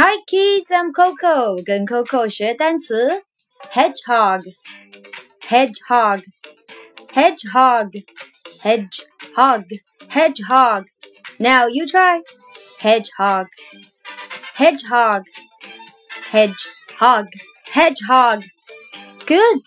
Hi kids, I'm Coco，跟 Coco 学单词。Hedgehog, hedgehog, hedgehog, hedgehog, hedgehog. Now you try. Hedgehog, hedgehog, hedgehog, hedgehog. Good.